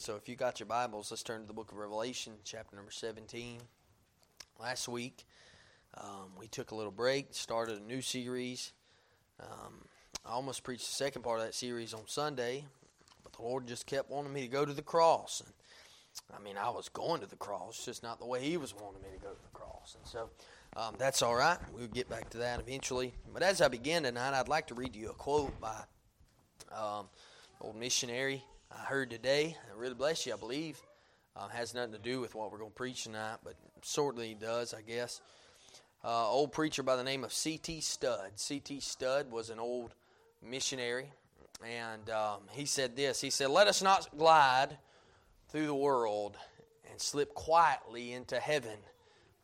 So if you got your Bibles, let's turn to the book of Revelation, chapter number 17. Last week, um, we took a little break, started a new series. Um, I almost preached the second part of that series on Sunday, but the Lord just kept wanting me to go to the cross. And I mean, I was going to the cross, just not the way He was wanting me to go to the cross. And so um, that's all right. We'll get back to that eventually. But as I begin tonight, I'd like to read you a quote by um, old missionary I heard today. I really bless you, I believe. Uh, has nothing to do with what we're going to preach tonight, but certainly does, I guess. Uh, old preacher by the name of C.T. Studd. C.T. Studd was an old missionary, and um, he said this. He said, "Let us not glide through the world and slip quietly into heaven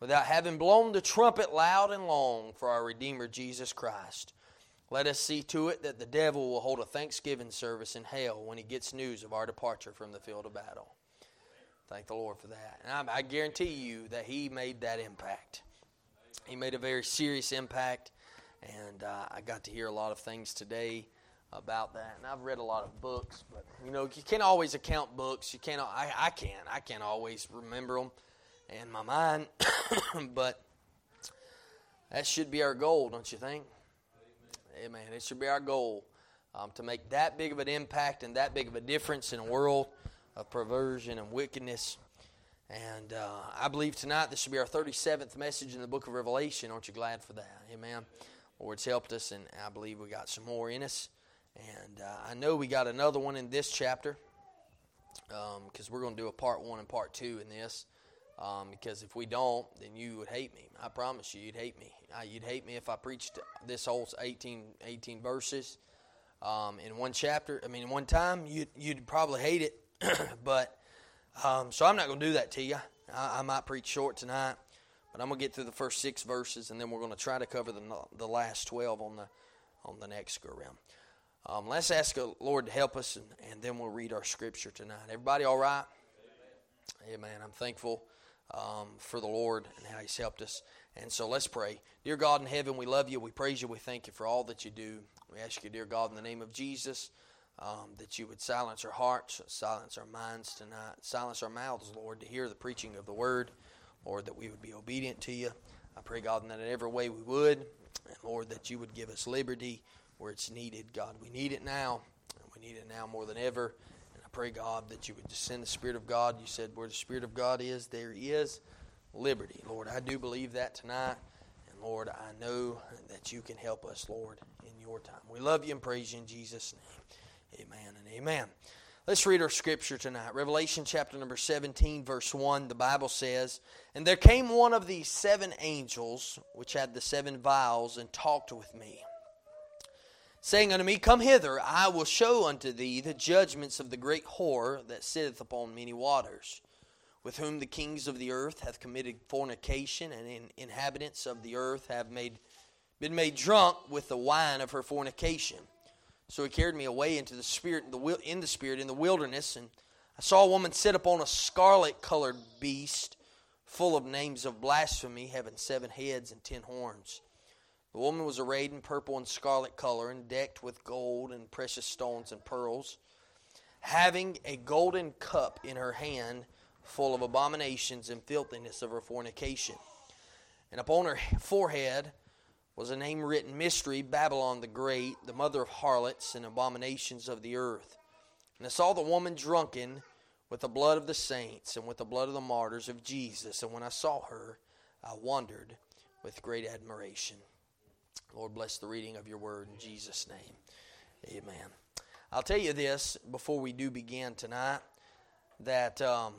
without having blown the trumpet loud and long for our Redeemer Jesus Christ." Let us see to it that the devil will hold a thanksgiving service in hell when he gets news of our departure from the field of battle. Thank the Lord for that. And I, I guarantee you that he made that impact. He made a very serious impact, and uh, I got to hear a lot of things today about that. And I've read a lot of books, but you know you can't always account books. You can't. I, I can. I can't always remember them in my mind, but that should be our goal, don't you think? Amen. It should be our goal um, to make that big of an impact and that big of a difference in a world of perversion and wickedness. And uh, I believe tonight this should be our 37th message in the book of Revelation. Aren't you glad for that? Amen. Lord's helped us, and I believe we got some more in us. And uh, I know we got another one in this chapter because um, we're going to do a part one and part two in this. Um, because if we don't, then you would hate me. I promise you, you'd hate me. Uh, you'd hate me if I preached this whole 18, 18 verses um, in one chapter. I mean, one time, you'd, you'd probably hate it. but um, so I'm not going to do that to you. I, I, might preach short tonight, but I'm going to get through the first six verses, and then we're going to try to cover the, the last 12 on the on the next go around. Um, let's ask the Lord to help us, and, and then we'll read our scripture tonight. Everybody all right? Amen. Amen. I'm thankful um, for the Lord and how He's helped us. And so let's pray. Dear God in heaven, we love you. We praise you. We thank you for all that you do. We ask you, dear God, in the name of Jesus, um, that you would silence our hearts, silence our minds tonight, silence our mouths, Lord, to hear the preaching of the word. Lord, that we would be obedient to you. I pray, God, that in every way we would. And Lord, that you would give us liberty where it's needed. God, we need it now. And we need it now more than ever pray, God, that you would send the Spirit of God. You said, where the Spirit of God is, there is liberty. Lord, I do believe that tonight. And Lord, I know that you can help us, Lord, in your time. We love you and praise you in Jesus' name. Amen and amen. Let's read our scripture tonight. Revelation chapter number 17, verse 1. The Bible says, And there came one of these seven angels, which had the seven vials, and talked with me saying unto me, Come hither, I will show unto thee the judgments of the great whore that sitteth upon many waters, with whom the kings of the earth hath committed fornication, and in inhabitants of the earth have made been made drunk with the wine of her fornication. So he carried me away into the spirit in the, in the spirit in the wilderness, and I saw a woman sit upon a scarlet colored beast, full of names of blasphemy, having seven heads and ten horns. The woman was arrayed in purple and scarlet color and decked with gold and precious stones and pearls, having a golden cup in her hand full of abominations and filthiness of her fornication. And upon her forehead was a name written Mystery, Babylon the Great, the mother of harlots and abominations of the earth. And I saw the woman drunken with the blood of the saints and with the blood of the martyrs of Jesus. And when I saw her, I wondered with great admiration. Lord, bless the reading of your word in Jesus' name. Amen. I'll tell you this before we do begin tonight that um,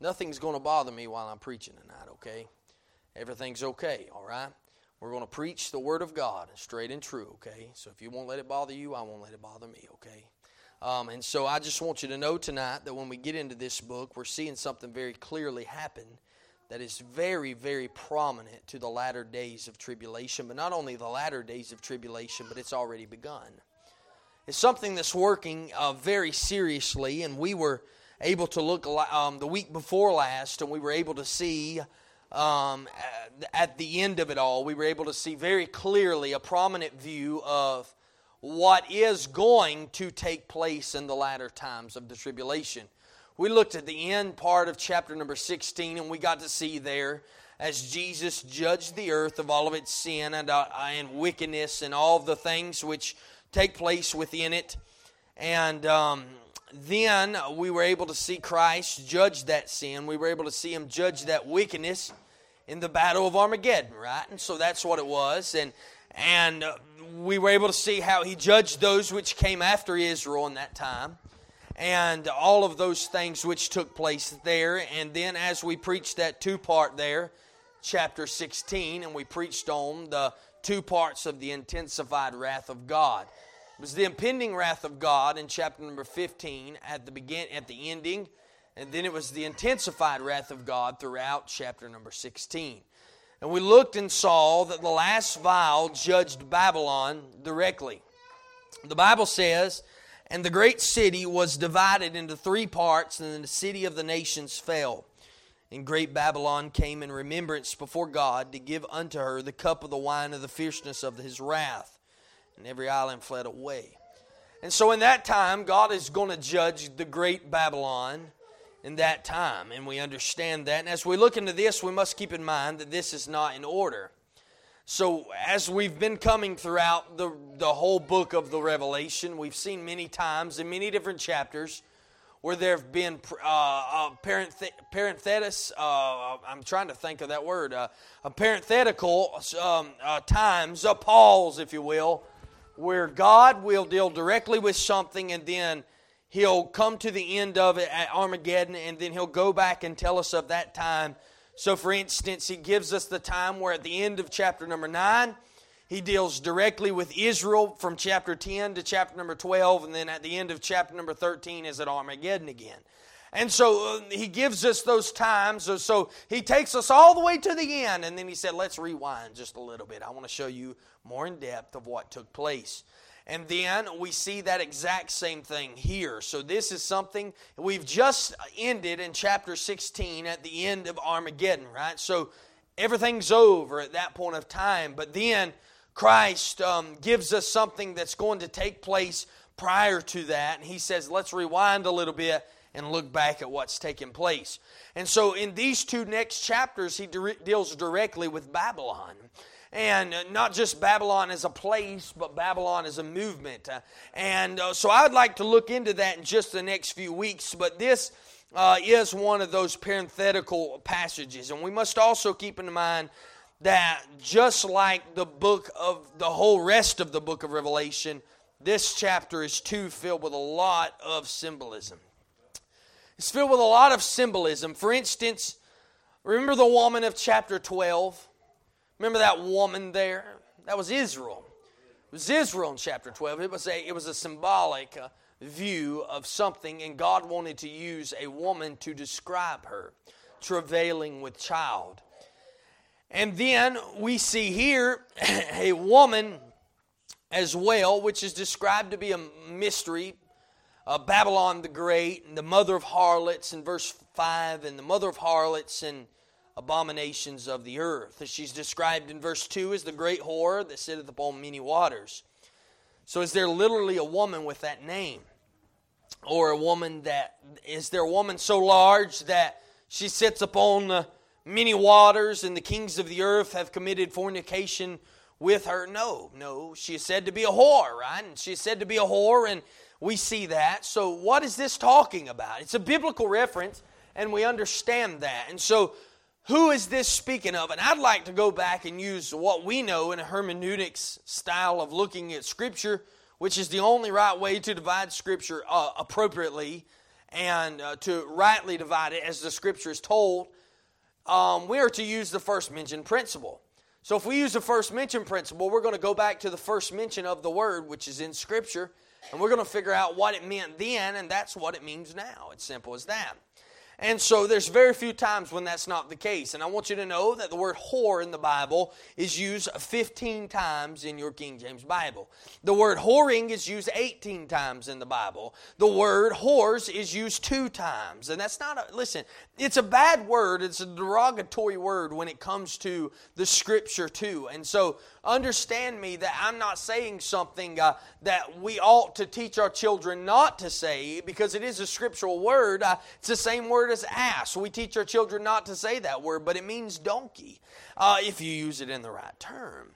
nothing's going to bother me while I'm preaching tonight, okay? Everything's okay, all right? We're going to preach the Word of God straight and true, okay? So if you won't let it bother you, I won't let it bother me, okay? Um, and so I just want you to know tonight that when we get into this book, we're seeing something very clearly happen that is very, very prominent to the latter days of tribulation, but not only the latter days of tribulation, but it's already begun. It's something that's working uh, very seriously, and we were able to look um, the week before last, and we were able to see um, at the end of it all, we were able to see very clearly a prominent view of what is going to take place in the latter times of the tribulation we looked at the end part of chapter number 16, and we got to see there as Jesus judged the earth of all of its sin and, uh, and wickedness and all the things which take place within it. And um, then we were able to see Christ judge that sin. We were able to see him judge that wickedness in the battle of Armageddon, right? And so that's what it was. And and uh, we were able to see how he judged those which came after Israel in that time and all of those things which took place there. And then as we preached that two part there, chapter 16, and we preached on the two parts of the intensified wrath of God. It was the impending wrath of God in chapter number 15 at the begin at the ending, and then it was the intensified wrath of God throughout chapter number 16. And we looked and saw that the last vial judged Babylon directly. The Bible says, and the great city was divided into three parts, and the city of the nations fell. And great Babylon came in remembrance before God to give unto her the cup of the wine of the fierceness of his wrath. And every island fled away. And so, in that time, God is going to judge the great Babylon in that time. And we understand that. And as we look into this, we must keep in mind that this is not in order. So, as we've been coming throughout the, the whole book of the Revelation, we've seen many times in many different chapters where there have been uh, uh, parenthetis, uh, I'm trying to think of that word, uh, a parenthetical um, uh, times, a pause, if you will, where God will deal directly with something and then he'll come to the end of it at Armageddon and then he'll go back and tell us of that time. So, for instance, he gives us the time where at the end of chapter number 9, he deals directly with Israel from chapter 10 to chapter number 12, and then at the end of chapter number 13 is at Armageddon again. And so uh, he gives us those times. So he takes us all the way to the end, and then he said, Let's rewind just a little bit. I want to show you more in depth of what took place. And then we see that exact same thing here. So this is something we've just ended in chapter 16 at the end of Armageddon, right? So everything's over at that point of time. But then Christ um, gives us something that's going to take place prior to that. And he says, let's rewind a little bit and look back at what's taken place. And so in these two next chapters, he de- deals directly with Babylon. And not just Babylon as a place, but Babylon as a movement. Uh, and uh, so I would like to look into that in just the next few weeks. But this uh, is one of those parenthetical passages. And we must also keep in mind that just like the book of the whole rest of the book of Revelation, this chapter is too filled with a lot of symbolism. It's filled with a lot of symbolism. For instance, remember the woman of chapter 12? Remember that woman there? That was Israel. It was Israel in chapter 12. It was a, it was a symbolic uh, view of something, and God wanted to use a woman to describe her, travailing with child. And then we see here a woman as well, which is described to be a mystery. Uh, Babylon the Great, and the mother of harlots in verse 5, and the mother of harlots and abominations of the earth. She's described in verse 2 as the great whore that sitteth upon many waters. So, is there literally a woman with that name? Or a woman that, is there a woman so large that she sits upon the many waters and the kings of the earth have committed fornication with her. No, no. She is said to be a whore, right? And she is said to be a whore, and we see that. So, what is this talking about? It's a biblical reference, and we understand that. And so, who is this speaking of? And I'd like to go back and use what we know in a hermeneutics style of looking at Scripture, which is the only right way to divide Scripture uh, appropriately and uh, to rightly divide it as the Scripture is told um, we are to use the first mention principle. So if we use the first mention principle, we're going to go back to the first mention of the word, which is in Scripture, and we're going to figure out what it meant then, and that's what it means now. It's simple as that. And so there's very few times when that's not the case. And I want you to know that the word whore in the Bible is used 15 times in your King James Bible. The word whoring is used 18 times in the Bible. The word whores is used two times. And that's not a, listen, it's a bad word. It's a derogatory word when it comes to the scripture too. And so understand me that I'm not saying something uh, that we ought to teach our children not to say because it is a scriptural word. Uh, it's the same word as ass. We teach our children not to say that word, but it means donkey uh, if you use it in the right term.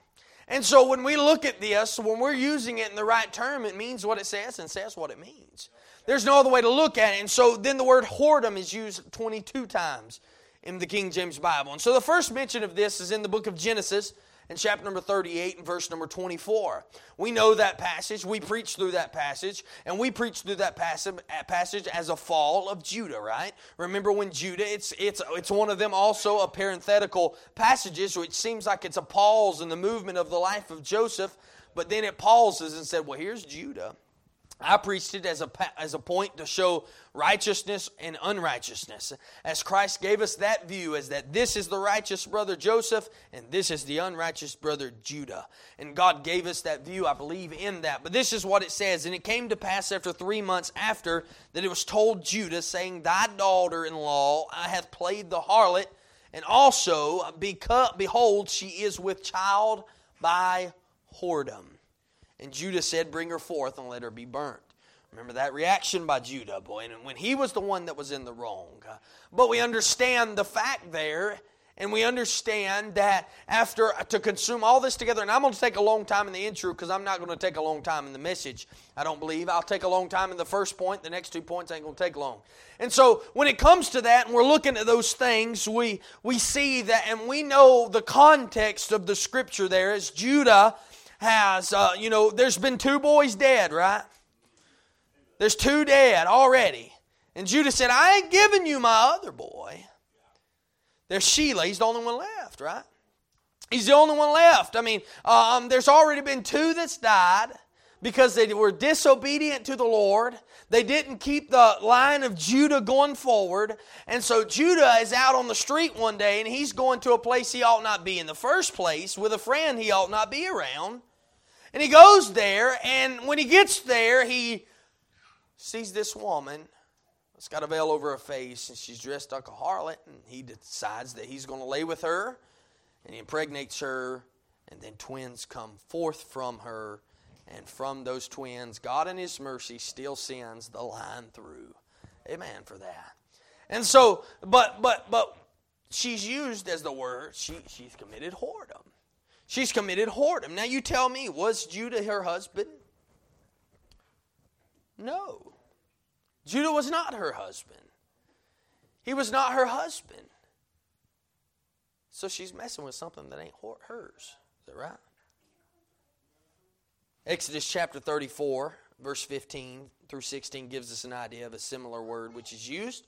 And so when we look at this, when we're using it in the right term, it means what it says and says what it means. There's no other way to look at it. And so then the word whoredom is used 22 times in the King James Bible. And so the first mention of this is in the book of Genesis in chapter number 38 and verse number 24. We know that passage. We preach through that passage, and we preach through that passage uh, as a fall of Judah, right? Remember when Judah, it's, it's, it's one of them also a parenthetical passages, which seems like it's a pause in the movement of the life of Joseph, but then it pauses and said, well, here's Judah. I preached it as a, as a point to show righteousness and unrighteousness. As Christ gave us that view, as that this is the righteous brother Joseph and this is the unrighteous brother Judah. And God gave us that view, I believe in that. But this is what it says And it came to pass after three months after that it was told Judah, saying, Thy daughter in law I hath played the harlot, and also, behold, she is with child by whoredom. And Judah said, Bring her forth and let her be burnt. Remember that reaction by Judah, boy, and when he was the one that was in the wrong. Uh, but we understand the fact there, and we understand that after uh, to consume all this together, and I'm going to take a long time in the intro because I'm not going to take a long time in the message. I don't believe I'll take a long time in the first point. The next two points ain't going to take long. And so when it comes to that, and we're looking at those things, we we see that, and we know the context of the scripture there is Judah has, uh, you know, there's been two boys dead, right? There's two dead already. And Judah said, I ain't giving you my other boy. There's Shelah. He's the only one left, right? He's the only one left. I mean, um, there's already been two that's died because they were disobedient to the Lord. They didn't keep the line of Judah going forward. And so Judah is out on the street one day and he's going to a place he ought not be in the first place with a friend he ought not be around. And he goes there, and when he gets there, he sees this woman It's got a veil over her face, and she's dressed like a harlot, and he decides that he's going to lay with her, and he impregnates her, and then twins come forth from her, and from those twins, God in His mercy still sends the line through. Amen for that. And so, but but but she's used as the word. She she's committed whoredom. She's committed whoredom. Now you tell me, was Judah her husband? No. Judah was not her husband. He was not her husband. So she's messing with something that ain't hers. Is that right? Exodus chapter 34, verse 15 through 16 gives us an idea of a similar word which is used.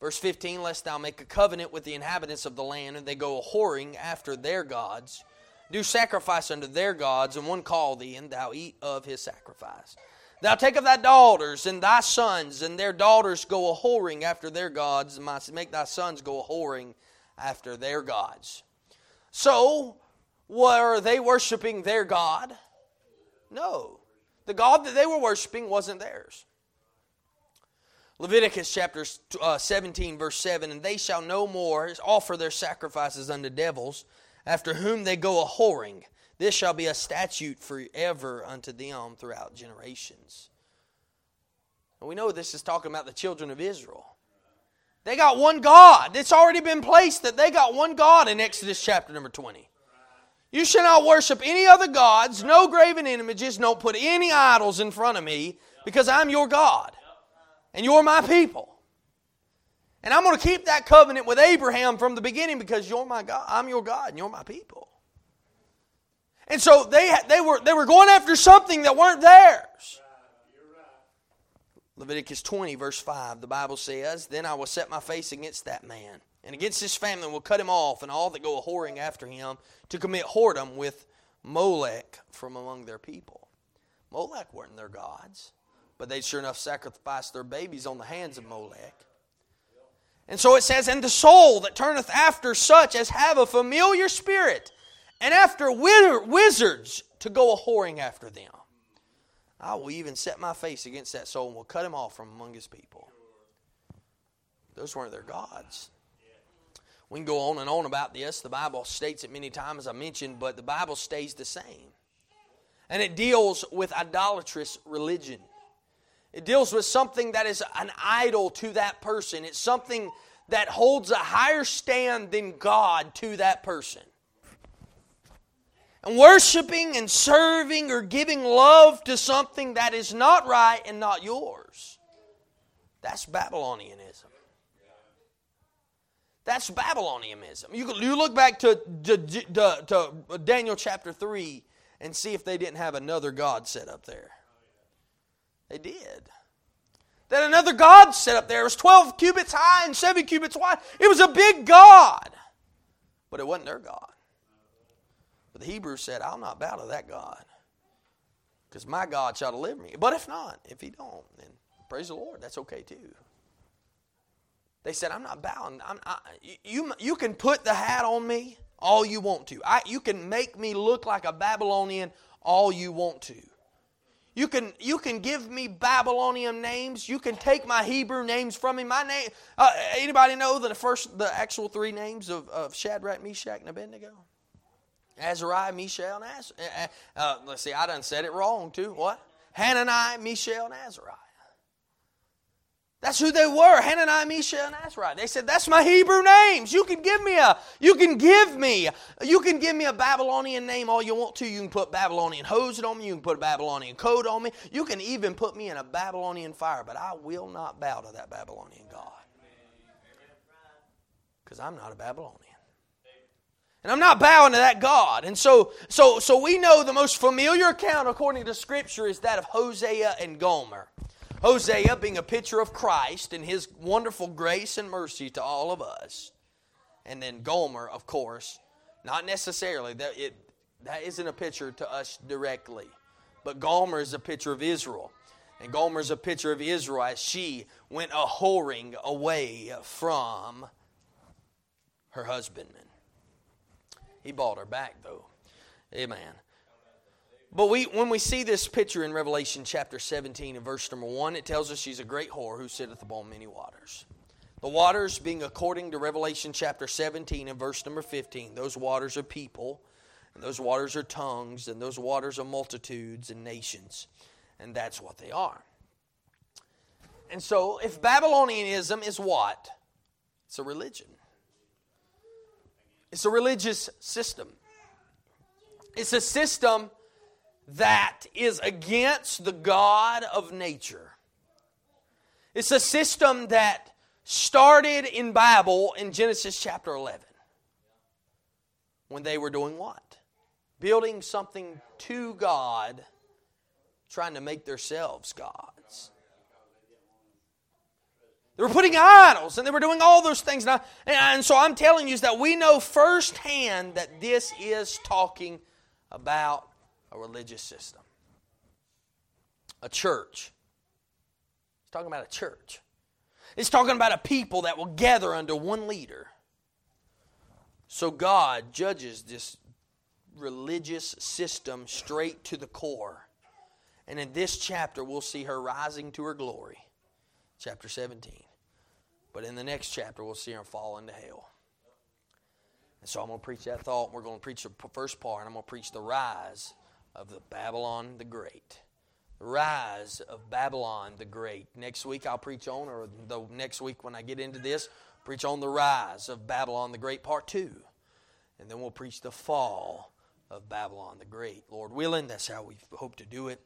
Verse 15, lest thou make a covenant with the inhabitants of the land, and they go a whoring after their gods do sacrifice unto their gods, and one call thee, and thou eat of his sacrifice. Thou take of thy daughters and thy sons, and their daughters go a whoring after their gods, and make thy sons go a whoring after their gods. So, were they worshiping their God? No. The God that they were worshiping wasn't theirs. Leviticus chapter uh, 17, verse 7 And they shall no more offer their sacrifices unto devils after whom they go a whoring. This shall be a statute forever unto them throughout generations. And we know this is talking about the children of Israel. They got one God. It's already been placed that they got one God in Exodus chapter number 20. You shall not worship any other gods, no graven images, don't put any idols in front of me, because I'm your God. And you're my people. And I'm going to keep that covenant with Abraham from the beginning because you're my God. I'm your God and you're my people. And so they, they, were, they were going after something that weren't theirs. Leviticus 20, verse 5, the Bible says, Then I will set my face against that man, and against his family and will cut him off, and all that go a whoring after him, to commit whoredom with Molech from among their people. Molech weren't their gods, but they sure enough sacrificed their babies on the hands of Molech. And so it says, And the soul that turneth after such as have a familiar spirit, and after wizards to go a whoring after them. I will even set my face against that soul and will cut him off from among his people. Those weren't their gods. We can go on and on about this. The Bible states it many times, as I mentioned, but the Bible stays the same. And it deals with idolatrous religion. It deals with something that is an idol to that person. It's something that holds a higher stand than God to that person. And worshiping and serving or giving love to something that is not right and not yours. That's Babylonianism. That's Babylonianism. You, you look back to, to, to, to Daniel chapter 3 and see if they didn't have another God set up there. They did. That another God set up there. It was 12 cubits high and 7 cubits wide. It was a big God. But it wasn't their God. But the Hebrews said, I'll not bow to that God. Because my God shall deliver me. But if not, if he don't, then praise the Lord. That's okay too. They said, I'm not bowing. I'm, I, you, you can put the hat on me all you want to. I, you can make me look like a Babylonian all you want to. You can, you can give me Babylonian names. You can take my Hebrew names from me. My name. Uh, anybody know the first, the actual three names of, of Shadrach, Meshach, and Abednego? Azariah, Mishael, and Azariah. Uh, uh, let's see, I done said it wrong too. What? Hananiah, Mishael, and Azariah. That's who they were, Hananiah, Mishael, and Azariah. They said, "That's my Hebrew names. You can give me a, you can give me, you can give me a Babylonian name all you want to. You can put Babylonian hose on me. You can put a Babylonian coat on me. You can even put me in a Babylonian fire. But I will not bow to that Babylonian god, because I'm not a Babylonian." And I'm not bowing to that God. And so, so, so we know the most familiar account according to Scripture is that of Hosea and Gomer. Hosea being a picture of Christ and his wonderful grace and mercy to all of us. And then Gomer, of course, not necessarily, that, it, that isn't a picture to us directly. But Gomer is a picture of Israel. And Gomer is a picture of Israel as she went a whoring away from her husbandman. He bought her back, though. Amen. But we, when we see this picture in Revelation chapter 17 and verse number 1, it tells us she's a great whore who sitteth upon many waters. The waters being according to Revelation chapter 17 and verse number 15, those waters are people, and those waters are tongues, and those waters are multitudes and nations. And that's what they are. And so, if Babylonianism is what? It's a religion. It's a religious system. It's a system that is against the God of nature. It's a system that started in Bible in Genesis chapter 11. When they were doing what? Building something to God, trying to make themselves gods. They were putting idols and they were doing all those things. And, I, and so I'm telling you is that we know firsthand that this is talking about a religious system, a church. It's talking about a church. It's talking about a people that will gather under one leader. So God judges this religious system straight to the core. And in this chapter, we'll see her rising to her glory. Chapter 17. But in the next chapter, we'll see her fall into hell. And so I'm going to preach that thought. We're going to preach the first part. And I'm going to preach the rise of the Babylon the Great. Rise of Babylon the Great. Next week I'll preach on, or the next week when I get into this, preach on the rise of Babylon the Great, part two. And then we'll preach the fall of Babylon the Great. Lord willing, that's how we hope to do it.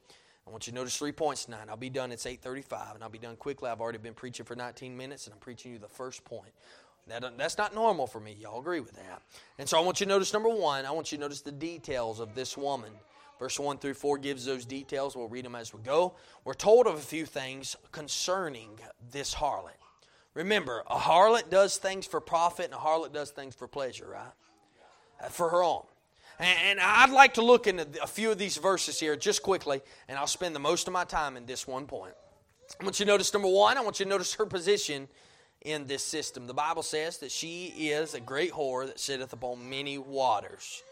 I want you to notice three points tonight. I'll be done. It's 8:35, and I'll be done quickly. I've already been preaching for 19 minutes, and I'm preaching you the first point. That, that's not normal for me. Y'all agree with that? And so I want you to notice number one. I want you to notice the details of this woman. Verse 1 through 4 gives those details. We'll read them as we go. We're told of a few things concerning this harlot. Remember, a harlot does things for profit and a harlot does things for pleasure, right? Uh, for her own. And I'd like to look into a few of these verses here just quickly, and I'll spend the most of my time in this one point. I want you to notice number one, I want you to notice her position in this system. The Bible says that she is a great whore that sitteth upon many waters.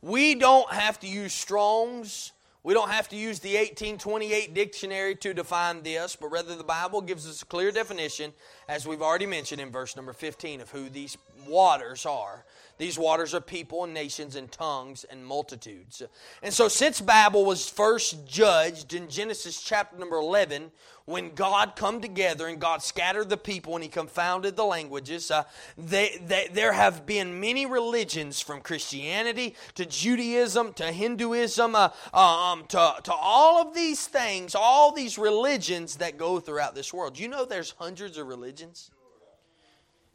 We don't have to use Strong's. We don't have to use the 1828 dictionary to define this, but rather the Bible gives us a clear definition, as we've already mentioned in verse number 15, of who these waters are. These waters are people and nations and tongues and multitudes. And so, since Babel was first judged in Genesis chapter number 11, when God come together and God scattered the people and He confounded the languages, uh, they, they, there have been many religions from Christianity to Judaism to Hinduism uh, um, to, to all of these things, all these religions that go throughout this world. You know, there's hundreds of religions.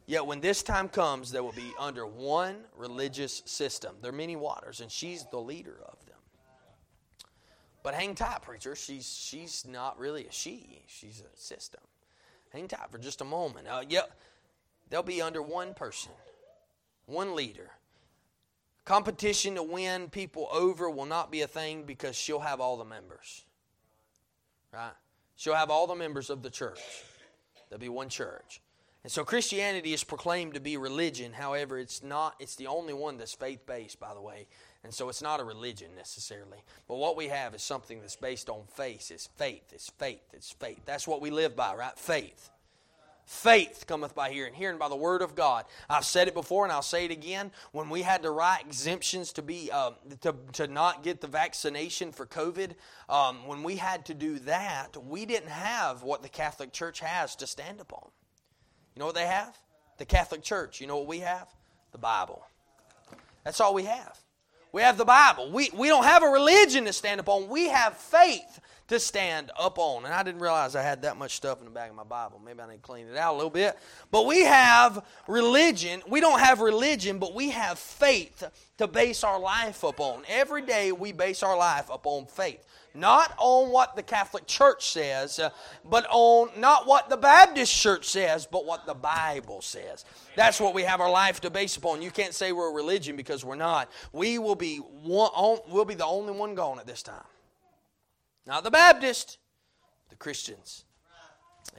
Yet when this time comes, there will be under one religious system. There are many waters, and she's the leader of them. But hang tight, preacher. She's she's not really a she. She's a system. Hang tight for just a moment. Uh, yep, they'll be under one person, one leader. Competition to win people over will not be a thing because she'll have all the members. Right? She'll have all the members of the church. There'll be one church. And so Christianity is proclaimed to be religion. However, it's not it's the only one that's faith-based, by the way. And so it's not a religion necessarily. But what we have is something that's based on faith. It's faith. It's faith. It's faith. That's what we live by, right? Faith. Faith cometh by hearing, hearing by the word of God. I've said it before, and I'll say it again. When we had to write exemptions to be uh, to, to not get the vaccination for COVID, um, when we had to do that, we didn't have what the Catholic Church has to stand upon. You know what they have? The Catholic Church. You know what we have? The Bible. That's all we have. We have the Bible. We, we don't have a religion to stand upon. We have faith to stand up on. And I didn't realize I had that much stuff in the back of my Bible. Maybe I need to clean it out a little bit. But we have religion. We don't have religion, but we have faith to base our life upon. Every day we base our life upon faith not on what the Catholic Church says, uh, but on not what the Baptist Church says, but what the Bible says. That's what we have our life to base upon. You can't say we're a religion because we're not. We will be one, on, we'll be the only one gone at this time. Not the Baptist, the Christians.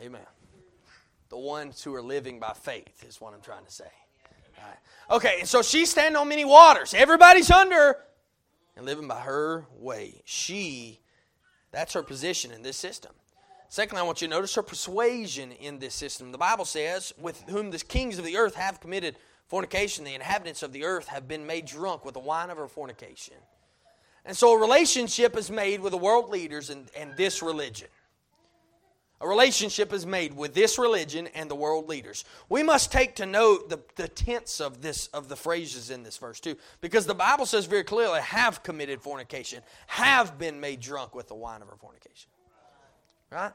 Amen. The ones who are living by faith is what I'm trying to say. Okay, and so she's standing on many waters. Everybody's under and living by her way. She that's her position in this system. Secondly, I want you to notice her persuasion in this system. The Bible says, With whom the kings of the earth have committed fornication, the inhabitants of the earth have been made drunk with the wine of her fornication. And so a relationship is made with the world leaders and, and this religion. A relationship is made with this religion and the world leaders. We must take to note the, the tense of this of the phrases in this verse too, because the Bible says very clearly, have committed fornication, have been made drunk with the wine of her fornication. Right?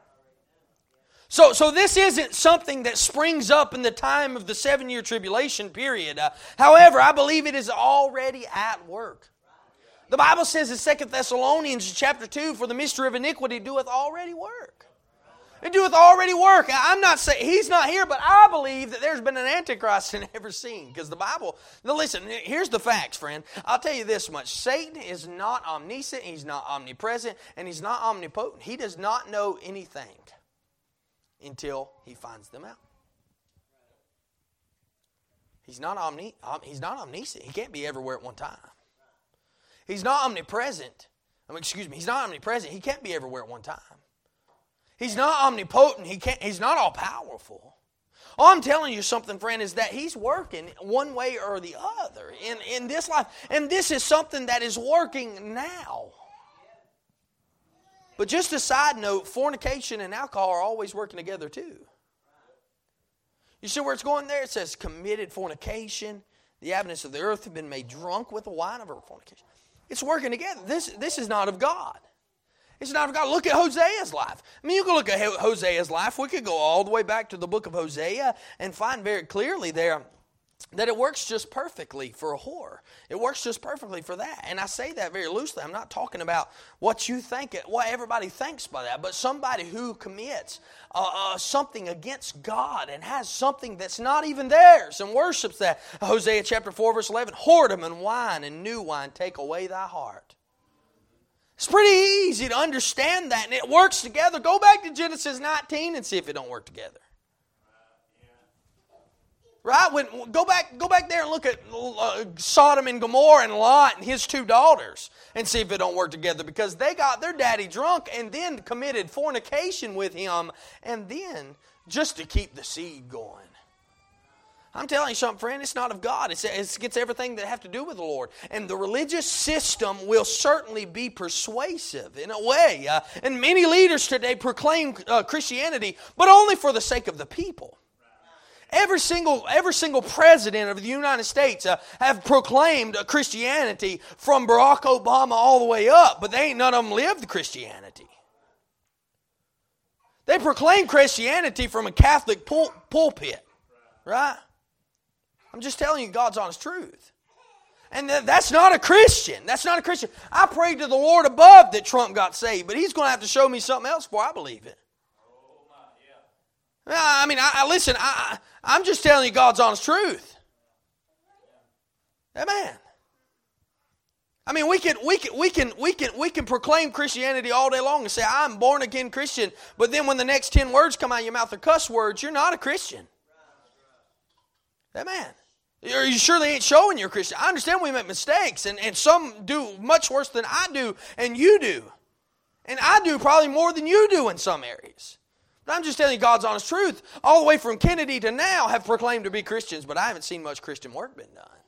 So, so this isn't something that springs up in the time of the seven year tribulation period. Uh, however, I believe it is already at work. The Bible says in Second Thessalonians chapter 2, for the mystery of iniquity doeth already work. It doeth already work. I'm not saying he's not here, but I believe that there's been an antichrist in every scene because the Bible. Now listen, here's the facts, friend. I'll tell you this much: Satan is not omniscient, he's not omnipresent, and he's not omnipotent. He does not know anything until he finds them out. He's not omni. He's not omniscient. He can't be everywhere at one time. He's not omnipresent. I mean, excuse me. He's not omnipresent. He can't be everywhere at one time. He's not omnipotent. He can't, he's not all powerful. All I'm telling you something, friend, is that he's working one way or the other in, in this life. And this is something that is working now. But just a side note, fornication and alcohol are always working together too. You see where it's going there? It says committed fornication. The inhabitants of the earth have been made drunk with the wine of her fornication. It's working together. This, this is not of God. It's not of God. Look at Hosea's life. I mean, you can look at Hosea's life. We could go all the way back to the book of Hosea and find very clearly there that it works just perfectly for a whore. It works just perfectly for that. And I say that very loosely. I'm not talking about what you think, what everybody thinks by that, but somebody who commits uh, uh, something against God and has something that's not even theirs and worships that. Hosea chapter 4, verse 11 Whoredom and wine and new wine take away thy heart. It's pretty easy to understand that, and it works together. Go back to Genesis 19 and see if it don't work together. Right? When go back, go back there and look at uh, Sodom and Gomorrah and Lot and his two daughters, and see if it don't work together because they got their daddy drunk and then committed fornication with him, and then just to keep the seed going. I'm telling you something, friend. It's not of God. It's, it's against everything that have to do with the Lord. And the religious system will certainly be persuasive in a way. Uh, and many leaders today proclaim uh, Christianity, but only for the sake of the people. Every single, every single president of the United States uh, have proclaimed Christianity from Barack Obama all the way up, but they ain't none of them lived Christianity. They proclaim Christianity from a Catholic pul- pulpit, right? I'm just telling you God's honest truth. And that's not a Christian. That's not a Christian. I prayed to the Lord above that Trump got saved, but he's going to have to show me something else before I believe it. I mean, I, I listen. I, I'm just telling you God's honest truth. Amen. I mean, we can, we can, we can, we can, we can proclaim Christianity all day long and say, I'm born again Christian, but then when the next 10 words come out of your mouth are cuss words, you're not a Christian. Amen. You sure they ain't showing you're Christian. I understand we make mistakes, and, and some do much worse than I do, and you do. And I do probably more than you do in some areas. But I'm just telling you God's honest truth. All the way from Kennedy to now have proclaimed to be Christians, but I haven't seen much Christian work been done.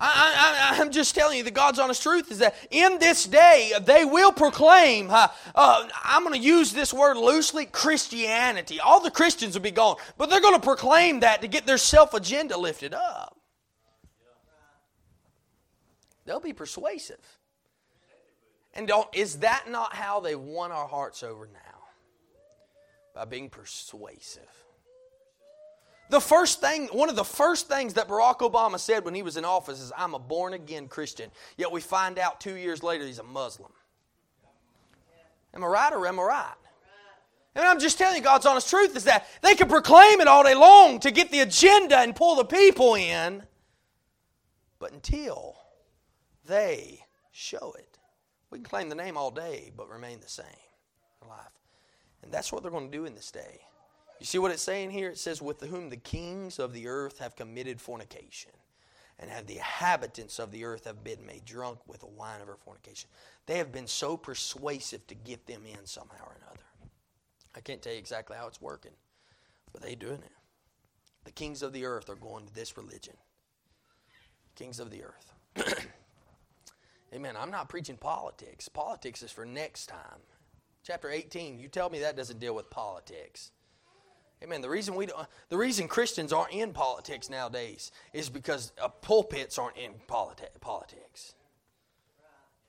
I, am just telling you the God's honest truth is that in this day they will proclaim, uh, uh, I'm going to use this word loosely, Christianity. All the Christians will be gone, but they're going to proclaim that to get their self agenda lifted up. They'll be persuasive. And don't, is that not how they won our hearts over now? By being persuasive. The first thing, one of the first things that Barack Obama said when he was in office is, I'm a born again Christian. Yet we find out two years later he's a Muslim. Am I right or am I right? And I'm just telling you, God's honest truth is that they can proclaim it all day long to get the agenda and pull the people in, but until they show it. We can claim the name all day, but remain the same in life. And that's what they're going to do in this day. You see what it's saying here? It says, With whom the kings of the earth have committed fornication, and have the inhabitants of the earth have been made drunk with the wine of her fornication. They have been so persuasive to get them in somehow or another. I can't tell you exactly how it's working, but they're doing it. The kings of the earth are going to this religion. Kings of the earth. Amen. I'm not preaching politics. Politics is for next time. Chapter 18, you tell me that doesn't deal with politics. Amen. The reason we don't, the reason Christians aren't in politics nowadays is because uh, pulpits aren't in politi- politics.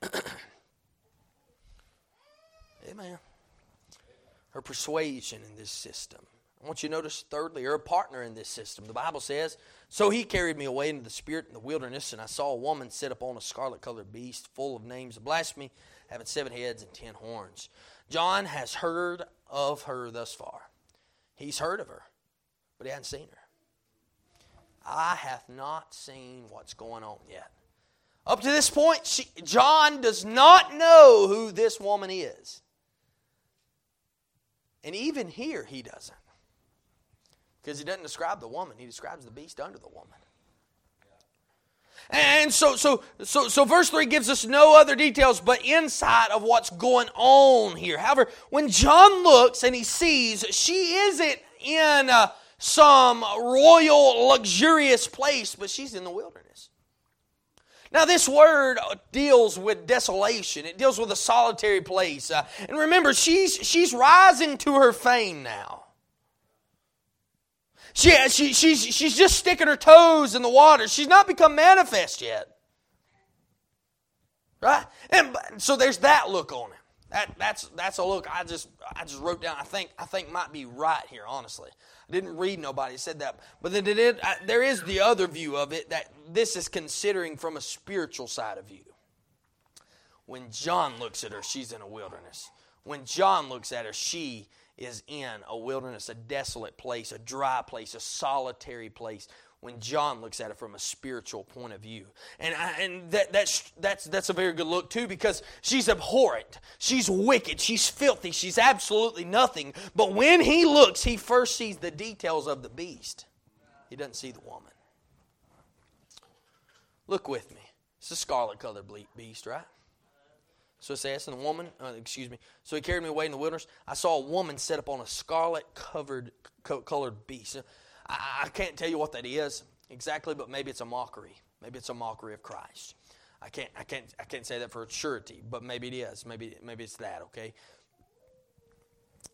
Amen. Her persuasion in this system. I want you to notice, thirdly, her partner in this system. The Bible says, So he carried me away into the spirit in the wilderness, and I saw a woman sit upon a scarlet colored beast, full of names of blasphemy, having seven heads and ten horns. John has heard of her thus far. He's heard of her, but he hasn't seen her. I hath not seen what's going on yet. Up to this point, she, John does not know who this woman is. And even here, he doesn't. Because he doesn't describe the woman, he describes the beast under the woman. And so, so, so, so, verse 3 gives us no other details but insight of what's going on here. However, when John looks and he sees she isn't in uh, some royal, luxurious place, but she's in the wilderness. Now, this word deals with desolation. It deals with a solitary place. Uh, and remember, she's, she's rising to her fame now. She, she, she's, she's just sticking her toes in the water. She's not become manifest yet. Right? And so there's that look on it. That, that's, that's a look I just, I just wrote down. I think, I think might be right here, honestly. I didn't read nobody said that. But then it, I, there is the other view of it that this is considering from a spiritual side of view. When John looks at her, she's in a wilderness. When John looks at her, she is in a wilderness, a desolate place, a dry place, a solitary place when John looks at it from a spiritual point of view. And, I, and that, that's, that's, that's a very good look, too, because she's abhorrent. She's wicked. She's filthy. She's absolutely nothing. But when he looks, he first sees the details of the beast, he doesn't see the woman. Look with me. It's a scarlet colored beast, right? So it says, and the woman, uh, excuse me. So he carried me away in the wilderness. I saw a woman set up on a scarlet covered colored beast. I, I can't tell you what that is exactly, but maybe it's a mockery. Maybe it's a mockery of Christ. I can't, I can't, I can't say that for surety, but maybe it is. Maybe, maybe it's that. Okay.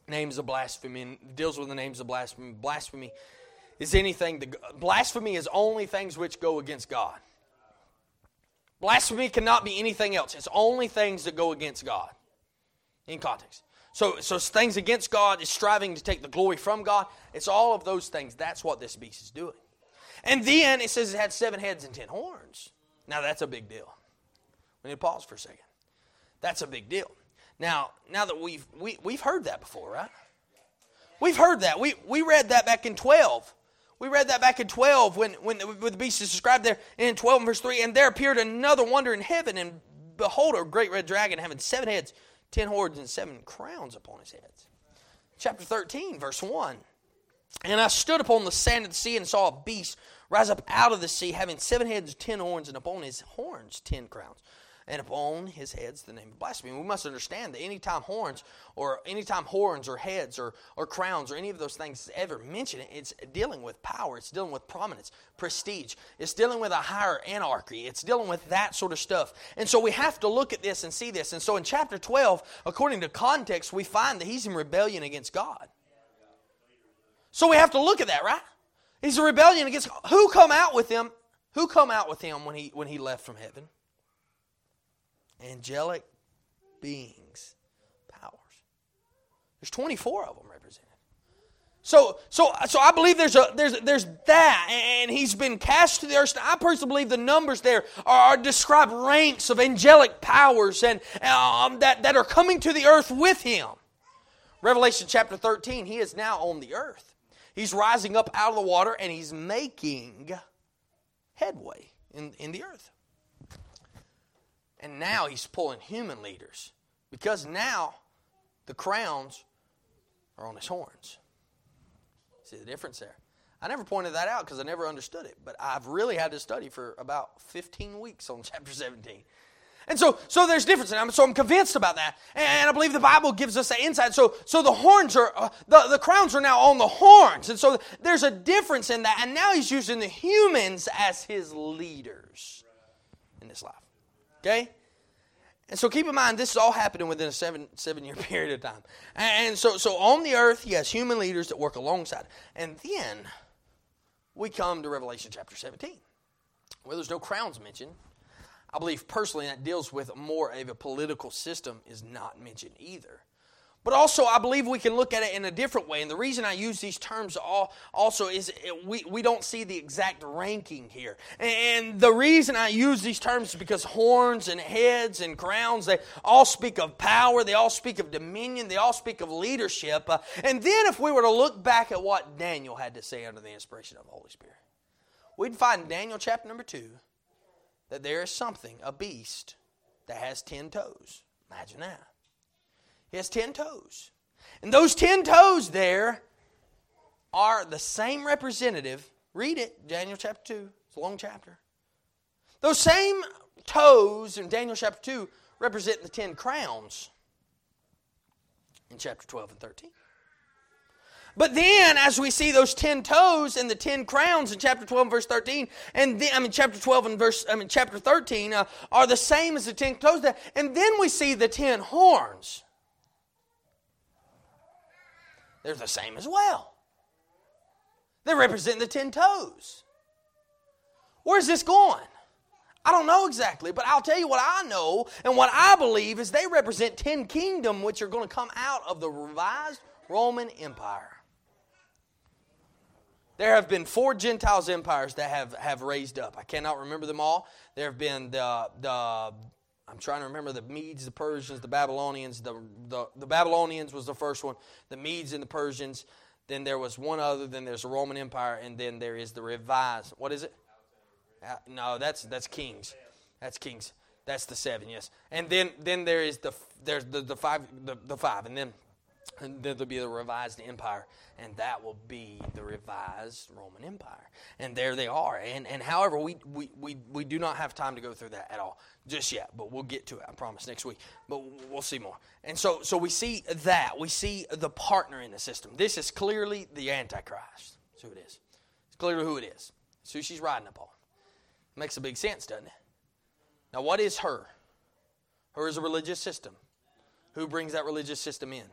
Names of blasphemy and deals with the names of blasphemy. Blasphemy is anything. That, blasphemy is only things which go against God. Blasphemy cannot be anything else. It's only things that go against God in context. So, so things against God is striving to take the glory from God. It's all of those things. That's what this beast is doing. And then it says it had seven heads and ten horns. Now that's a big deal. We need to pause for a second. That's a big deal. Now, now that we've we, we've heard that before, right? We've heard that. We we read that back in twelve. We read that back in 12 when, when, the, beast is described there in 12 verse 3. And there appeared another wonder in heaven, and behold, a great red dragon having seven heads, ten horns, and seven crowns upon his heads. Chapter 13, verse 1. And I stood upon the sand of the sea and saw a beast rise up out of the sea, having seven heads, ten horns, and upon his horns ten crowns and upon his heads the name of blasphemy. We must understand that anytime horns or anytime horns or heads or, or crowns or any of those things is ever mentioned, it's dealing with power, it's dealing with prominence, prestige, it's dealing with a higher anarchy, it's dealing with that sort of stuff. And so we have to look at this and see this. And so in chapter 12, according to context, we find that he's in rebellion against God. So we have to look at that, right? He's a rebellion against who come out with him? Who come out with him when he when he left from heaven? Angelic beings, powers. There's 24 of them represented. So, so, so I believe there's a there's there's that, and he's been cast to the earth. I personally believe the numbers there are, are describe ranks of angelic powers and um, that that are coming to the earth with him. Revelation chapter 13. He is now on the earth. He's rising up out of the water, and he's making headway in in the earth. And now he's pulling human leaders because now the crowns are on his horns. See the difference there? I never pointed that out because I never understood it, but I've really had to study for about 15 weeks on chapter 17. And so, so there's difference, and I'm, so I'm convinced about that. And I believe the Bible gives us that insight. So, so the horns are, uh, the, the crowns are now on the horns. And so there's a difference in that. And now he's using the humans as his leaders in this life. Okay? And so keep in mind, this is all happening within a seven, seven year period of time. And so, so on the earth, he has human leaders that work alongside. And then we come to Revelation chapter 17, where there's no crowns mentioned. I believe personally that deals with more of a political system is not mentioned either. But also, I believe we can look at it in a different way. And the reason I use these terms also is we, we don't see the exact ranking here. And the reason I use these terms is because horns and heads and crowns, they all speak of power, they all speak of dominion, they all speak of leadership. Uh, and then if we were to look back at what Daniel had to say under the inspiration of the Holy Spirit, we'd find in Daniel chapter number 2 that there is something, a beast, that has 10 toes. Imagine that. He has 10 toes. And those 10 toes there are the same representative. Read it, Daniel chapter 2. It's a long chapter. Those same toes in Daniel chapter 2 represent the 10 crowns in chapter 12 and 13. But then, as we see those ten toes and the ten crowns in chapter 12 and verse 13, and then, I mean, chapter 12 and verse, I mean, chapter 13 uh, are the same as the ten toes there. And then we see the ten horns. They're the same as well. They represent the ten toes. Where's this going? I don't know exactly, but I'll tell you what I know and what I believe is they represent ten kingdoms which are going to come out of the revised Roman Empire. There have been four Gentiles empires that have, have raised up. I cannot remember them all. There have been the, the I'm trying to remember the Medes, the Persians, the Babylonians. The, the, the Babylonians was the first one. The Medes and the Persians. then there was one other, then there's the Roman Empire, and then there is the revised. What is it? Uh, no, that's that's kings. That's kings. That's the seven, yes. And then then there is the there's the, the five the, the five, and then and there'll be the revised empire, and that will be the revised Roman Empire. And there they are. And and however, we, we, we, we do not have time to go through that at all just yet, but we'll get to it, I promise, next week. But we'll see more. And so so we see that. We see the partner in the system. This is clearly the Antichrist. That's who it is. It's clearly who it is. It's who she's riding upon. Makes a big sense, doesn't it? Now, what is her? Her is a religious system. Who brings that religious system in?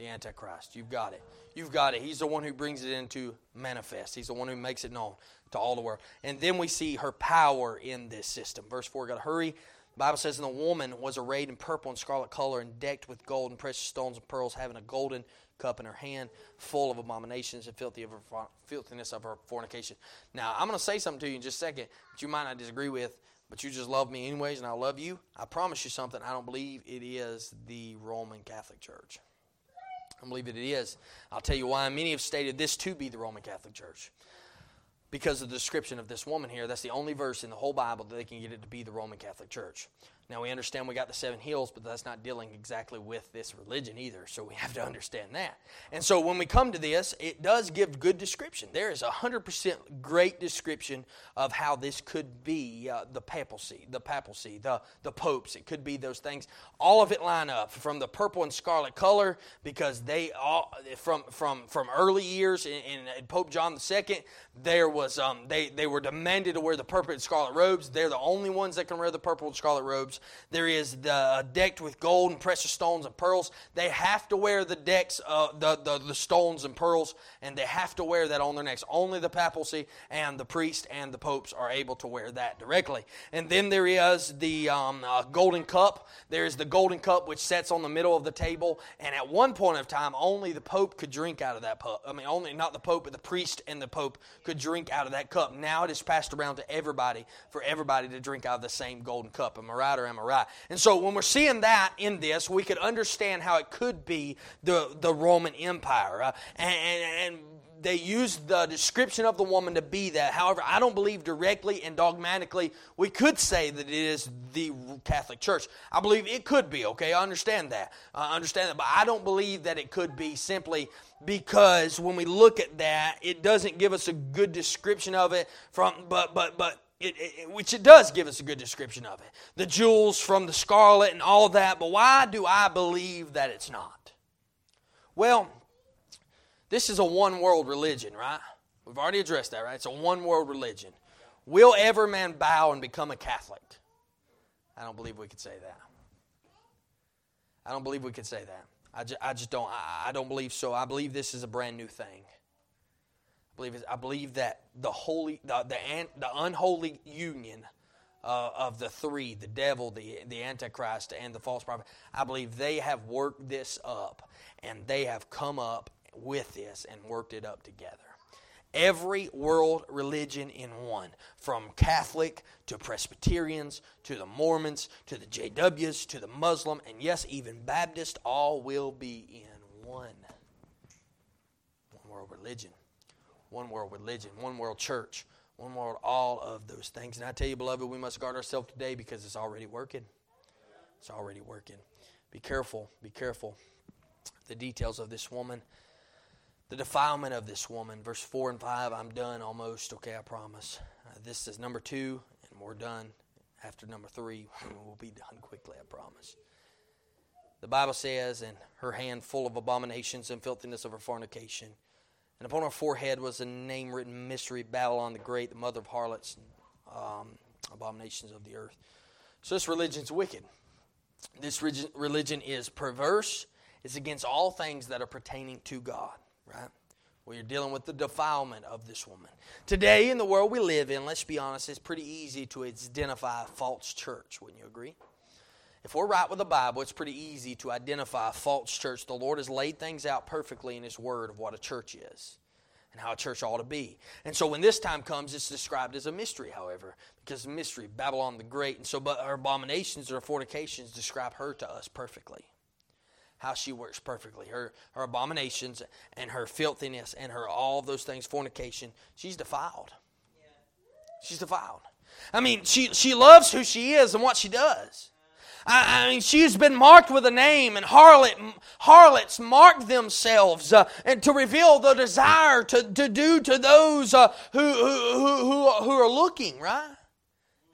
The Antichrist. You've got it. You've got it. He's the one who brings it into manifest. He's the one who makes it known to all the world. And then we see her power in this system. Verse 4, got to hurry. The Bible says, And the woman was arrayed in purple and scarlet color and decked with gold and precious stones and pearls, having a golden cup in her hand, full of abominations and filthy of her, filthiness of her fornication. Now, I'm going to say something to you in just a second that you might not disagree with, but you just love me anyways, and I love you. I promise you something. I don't believe it is the Roman Catholic Church. I believe that it is. I'll tell you why. Many have stated this to be the Roman Catholic Church because of the description of this woman here. That's the only verse in the whole Bible that they can get it to be the Roman Catholic Church. Now, we understand we got the seven hills, but that's not dealing exactly with this religion either, so we have to understand that. And so when we come to this, it does give good description. There is a 100% great description of how this could be uh, the papacy, the papacy, the, the popes. It could be those things. All of it line up from the purple and scarlet color because they all, from, from, from early years in, in Pope John II, there was, um, they, they were demanded to wear the purple and scarlet robes. They're the only ones that can wear the purple and scarlet robes. There is the uh, decked with gold and precious stones and pearls. They have to wear the decks, uh, the, the, the stones and pearls, and they have to wear that on their necks. Only the papacy and the priest and the popes are able to wear that directly. And then there is the um, uh, golden cup. There is the golden cup which sets on the middle of the table. And at one point of time, only the pope could drink out of that cup. I mean, only not the pope, but the priest and the pope could drink out of that cup. Now it is passed around to everybody for everybody to drink out of the same golden cup. Am I right or? And so when we're seeing that in this, we could understand how it could be the, the Roman Empire. Uh, and, and, and they used the description of the woman to be that. However, I don't believe directly and dogmatically we could say that it is the Catholic Church. I believe it could be, okay? I understand that. I understand that. But I don't believe that it could be simply because when we look at that, it doesn't give us a good description of it from but but but it, it, which it does give us a good description of it. The jewels from the scarlet and all that, but why do I believe that it's not? Well, this is a one world religion, right? We've already addressed that, right? It's a one world religion. Will ever man bow and become a Catholic? I don't believe we could say that. I don't believe we could say that. I just, I just don't. I, I don't believe so. I believe this is a brand new thing believe I believe that the holy, the the, the unholy union uh, of the three, the devil, the the antichrist, and the false prophet, I believe they have worked this up, and they have come up with this and worked it up together. Every world religion in one, from Catholic to Presbyterians to the Mormons to the JWs to the Muslim, and yes, even Baptist, all will be in one. One world religion one world religion, one world church, one world, all of those things. And I tell you, beloved, we must guard ourselves today because it's already working. It's already working. Be careful, be careful. The details of this woman, the defilement of this woman. Verse 4 and 5, I'm done almost. Okay, I promise. Uh, this is number two, and we're done. After number three, we'll be done quickly, I promise. The Bible says, and her hand full of abominations and filthiness of her fornication. And upon her forehead was a name written Mystery Babylon the Great, the mother of harlots and um, abominations of the earth. So this religion's wicked. This religion is perverse. It's against all things that are pertaining to God, right? Well, you're dealing with the defilement of this woman. Today, in the world we live in, let's be honest, it's pretty easy to identify a false church. Wouldn't you agree? If we're right with the Bible, it's pretty easy to identify a false church. The Lord has laid things out perfectly in His Word of what a church is and how a church ought to be. And so when this time comes, it's described as a mystery, however, because mystery, Babylon the Great. And so but her abominations or fornications describe her to us perfectly. how she works perfectly. Her her abominations and her filthiness and her all those things, fornication, she's defiled. She's defiled. I mean, she she loves who she is and what she does. I, mean, she's been marked with a name, and harlot, harlots mark themselves uh, and to reveal the desire to, to do to those uh, who, who, who, who are looking, right?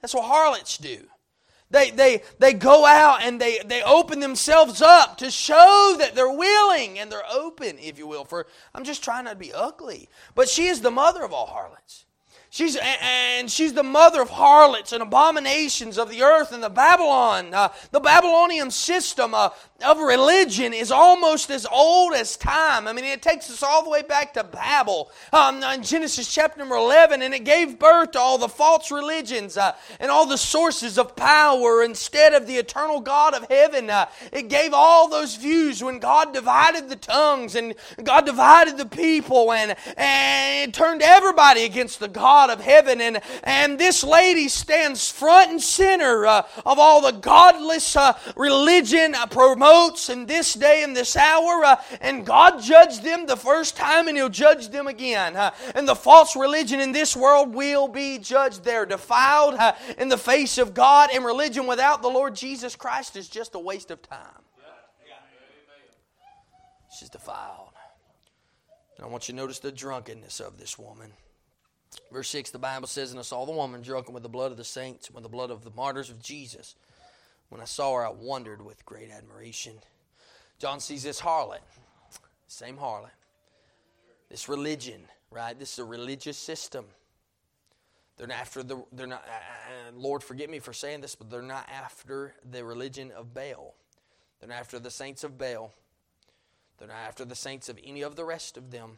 That's what harlots do. They, they, they go out and they, they open themselves up to show that they're willing and they're open, if you will. For I'm just trying not to be ugly. But she is the mother of all harlots. She's, and she's the mother of harlots and abominations of the earth and the Babylon. Uh, the Babylonian system uh, of religion is almost as old as time. I mean, it takes us all the way back to Babel um, in Genesis chapter number 11, and it gave birth to all the false religions uh, and all the sources of power instead of the eternal God of heaven. Uh, it gave all those views when God divided the tongues and God divided the people, and, and turned everybody against the God God of heaven. And, and this lady stands front and center uh, of all the godless uh, religion uh, promotes in this day and this hour. Uh, and God judged them the first time and He'll judge them again. Uh, and the false religion in this world will be judged. They're defiled uh, in the face of God, and religion without the Lord Jesus Christ is just a waste of time. She's defiled. And I want you to notice the drunkenness of this woman. Verse 6, the Bible says, And I saw the woman drunken with the blood of the saints, with the blood of the martyrs of Jesus. When I saw her, I wondered with great admiration. John sees this harlot, same harlot, this religion, right? This is a religious system. They're not after the, they're not, uh, uh, Lord, forgive me for saying this, but they're not after the religion of Baal. They're not after the saints of Baal. They're not after the saints of any of the rest of them.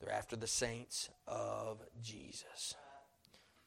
They're after the saints of Jesus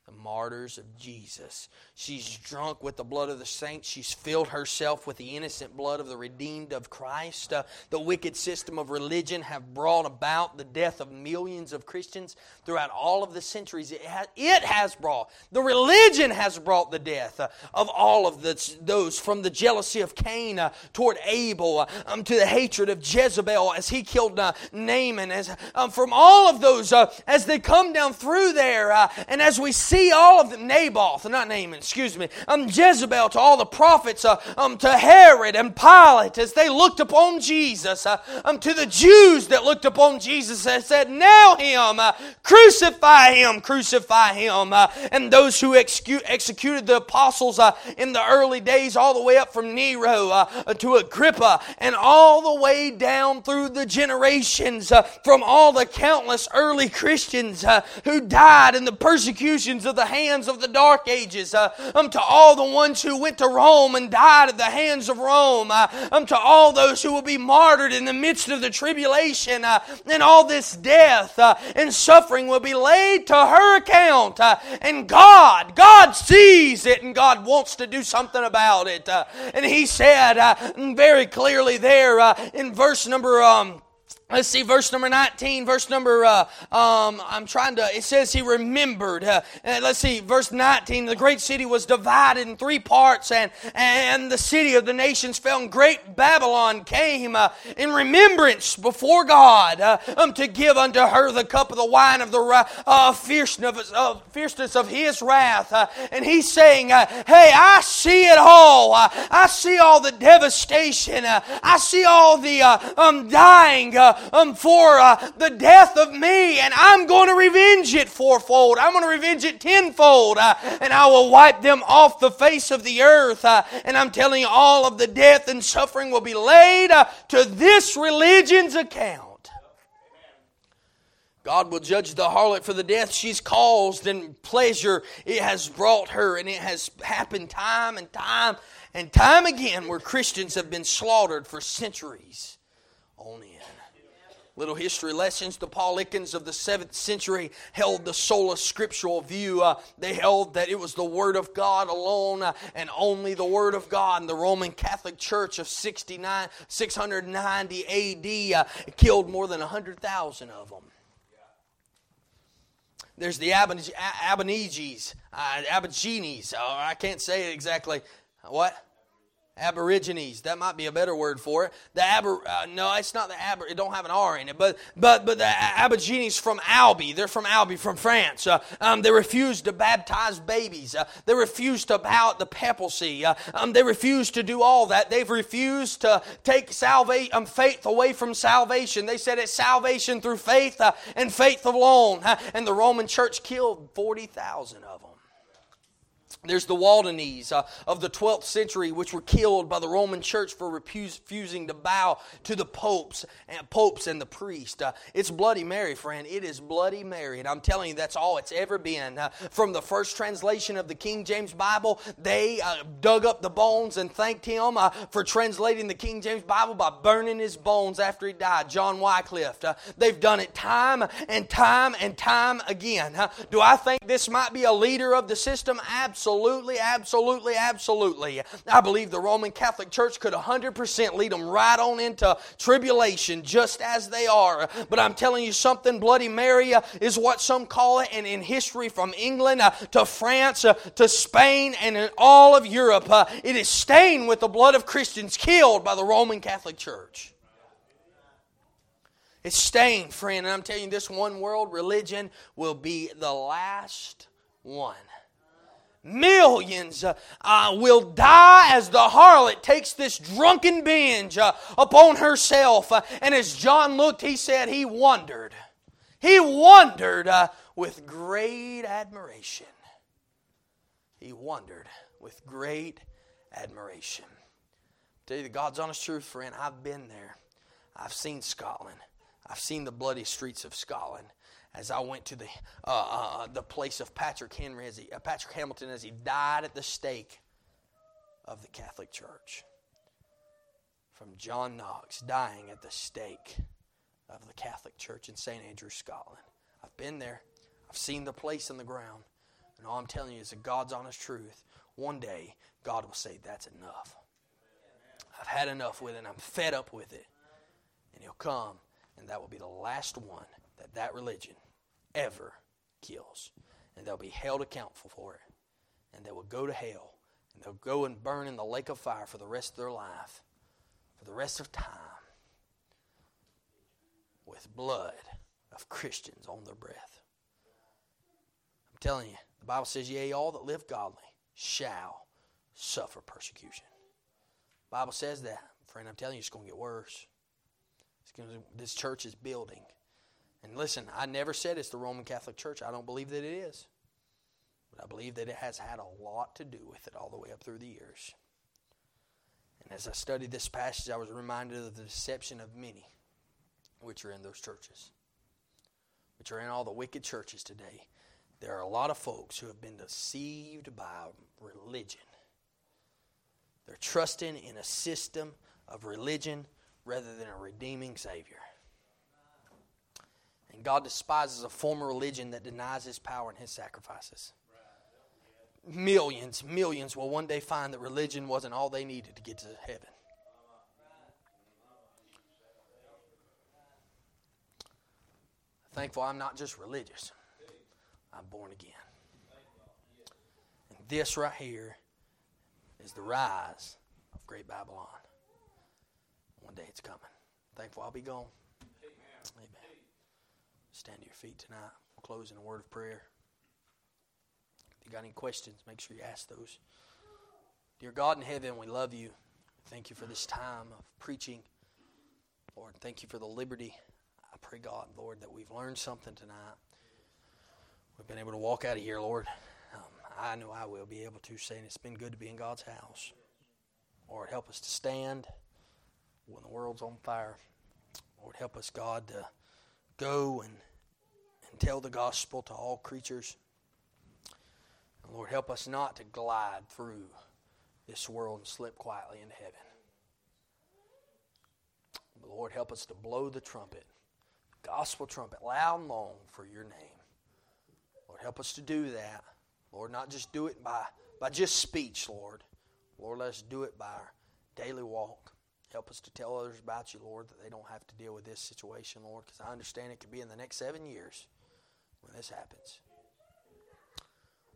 the martyrs of Jesus. She's drunk with the blood of the saints. She's filled herself with the innocent blood of the redeemed of Christ. Uh, the wicked system of religion have brought about the death of millions of Christians throughout all of the centuries. It has, it has brought, the religion has brought the death uh, of all of the, those from the jealousy of Cain uh, toward Abel uh, um, to the hatred of Jezebel as he killed uh, Naaman. As, um, from all of those, uh, as they come down through there, and as we see see all of them, Naboth, not Naaman, excuse me, um, Jezebel, to all the prophets, uh, um, to Herod and Pilate, as they looked upon Jesus, uh, um, to the Jews that looked upon Jesus and said, Nail him, uh, crucify him, crucify him. Uh, and those who execute, executed the apostles uh, in the early days, all the way up from Nero uh, to Agrippa, and all the way down through the generations from all the countless early Christians who died in the persecutions of the hands of the dark ages, uh, um, to all the ones who went to Rome and died at the hands of Rome, uh, um, to all those who will be martyred in the midst of the tribulation, uh, and all this death uh, and suffering will be laid to her account. Uh, and God, God sees it and God wants to do something about it. Uh, and He said uh, very clearly there uh, in verse number. Um, Let's see, verse number 19, verse number, uh, um, I'm trying to, it says he remembered. Uh, let's see, verse 19, the great city was divided in three parts, and, and the city of the nations fell, and great Babylon came uh, in remembrance before God uh, um, to give unto her the cup of the wine of the uh, fierceness, of, fierceness of his wrath. Uh, and he's saying, uh, Hey, I see it all. Uh, I see all the devastation. Uh, I see all the uh, um, dying. Um, for uh, the death of me, and I'm going to revenge it fourfold. I'm going to revenge it tenfold, uh, and I will wipe them off the face of the earth. Uh, and I'm telling you, all of the death and suffering will be laid uh, to this religion's account. God will judge the harlot for the death she's caused and pleasure it has brought her. And it has happened time and time and time again where Christians have been slaughtered for centuries on end. Little history lessons. The Paulicians of the 7th century held the sola scriptural view. Uh, they held that it was the Word of God alone uh, and only the Word of God. And the Roman Catholic Church of 69, 690 AD uh, killed more than 100,000 of them. There's the Aborigines, uh, Aborigines. Oh, I can't say it exactly. What? Aborigines. That might be a better word for it. The Aber, uh, no, it's not the Aber. It don't have an R in it. But but but the Aborigines from Albi. They're from Albi, from France. Uh, um, they refused to baptize babies. Uh, they refused to bow at the papacy. Uh, um, they refused to do all that. They've refused to take salvation, um, faith away from salvation. They said it's salvation through faith uh, and faith alone. Uh, and the Roman Church killed forty thousand of them. There's the Waldenese uh, of the 12th century, which were killed by the Roman Church for refusing to bow to the popes and popes and the priest. Uh, it's Bloody Mary, friend. It is Bloody Mary, and I'm telling you, that's all it's ever been. Uh, from the first translation of the King James Bible, they uh, dug up the bones and thanked him uh, for translating the King James Bible by burning his bones after he died. John Wycliffe. Uh, they've done it time and time and time again. do I think this might be a leader of the system? Absolutely Absolutely, absolutely, absolutely. I believe the Roman Catholic Church could 100% lead them right on into tribulation just as they are. But I'm telling you something, Bloody Mary uh, is what some call it, and in history from England uh, to France uh, to Spain and in all of Europe, it is stained with the blood of Christians killed by the Roman Catholic Church. It's stained, friend, and I'm telling you, this one world religion will be the last one. Millions uh, uh, will die as the harlot takes this drunken binge uh, upon herself. Uh, and as John looked, he said he wondered. He wondered uh, with great admiration. He wondered with great admiration. tell you the God's honest truth, friend. I've been there. I've seen Scotland. I've seen the bloody streets of Scotland as I went to the, uh, uh, uh, the place of Patrick Henry, as he, uh, Patrick Hamilton, as he died at the stake of the Catholic Church. From John Knox dying at the stake of the Catholic Church in St. Andrews, Scotland. I've been there. I've seen the place in the ground. And all I'm telling you is the God's honest truth. One day, God will say, That's enough. I've had enough with it, and I'm fed up with it. And He'll come, and that will be the last one that that religion ever kills. And they'll be held accountable for it. And they will go to hell. And they'll go and burn in the lake of fire for the rest of their life, for the rest of time, with blood of Christians on their breath. I'm telling you, the Bible says, Yea, all that live godly shall suffer persecution. The Bible says that. Friend, I'm telling you, it's going to get worse. Gonna, this church is building. And listen, I never said it's the Roman Catholic Church. I don't believe that it is. But I believe that it has had a lot to do with it all the way up through the years. And as I studied this passage, I was reminded of the deception of many which are in those churches, which are in all the wicked churches today. There are a lot of folks who have been deceived by religion. They're trusting in a system of religion rather than a redeeming Savior. And God despises a form of religion that denies his power and his sacrifices. Millions, millions will one day find that religion wasn't all they needed to get to heaven. Thankful I'm not just religious, I'm born again. And this right here is the rise of great Babylon. One day it's coming. Thankful I'll be gone. Amen. Stand to your feet tonight. We'll close in a word of prayer. If you got any questions, make sure you ask those. Dear God in heaven, we love you. Thank you for this time of preaching. Lord, thank you for the liberty. I pray, God, Lord, that we've learned something tonight. We've been able to walk out of here, Lord. Um, I know I will be able to, saying it's been good to be in God's house. Lord, help us to stand when the world's on fire. Lord, help us, God, to go and and tell the gospel to all creatures. And Lord, help us not to glide through this world and slip quietly into heaven. But Lord, help us to blow the trumpet, gospel trumpet, loud and long for your name. Lord, help us to do that. Lord, not just do it by, by just speech, Lord. Lord, let us do it by our daily walk. Help us to tell others about you, Lord, that they don't have to deal with this situation, Lord, because I understand it could be in the next seven years when this happens.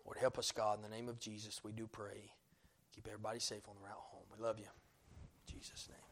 Lord, help us, God, in the name of Jesus, we do pray. Keep everybody safe on the route home. We love you. In Jesus' name.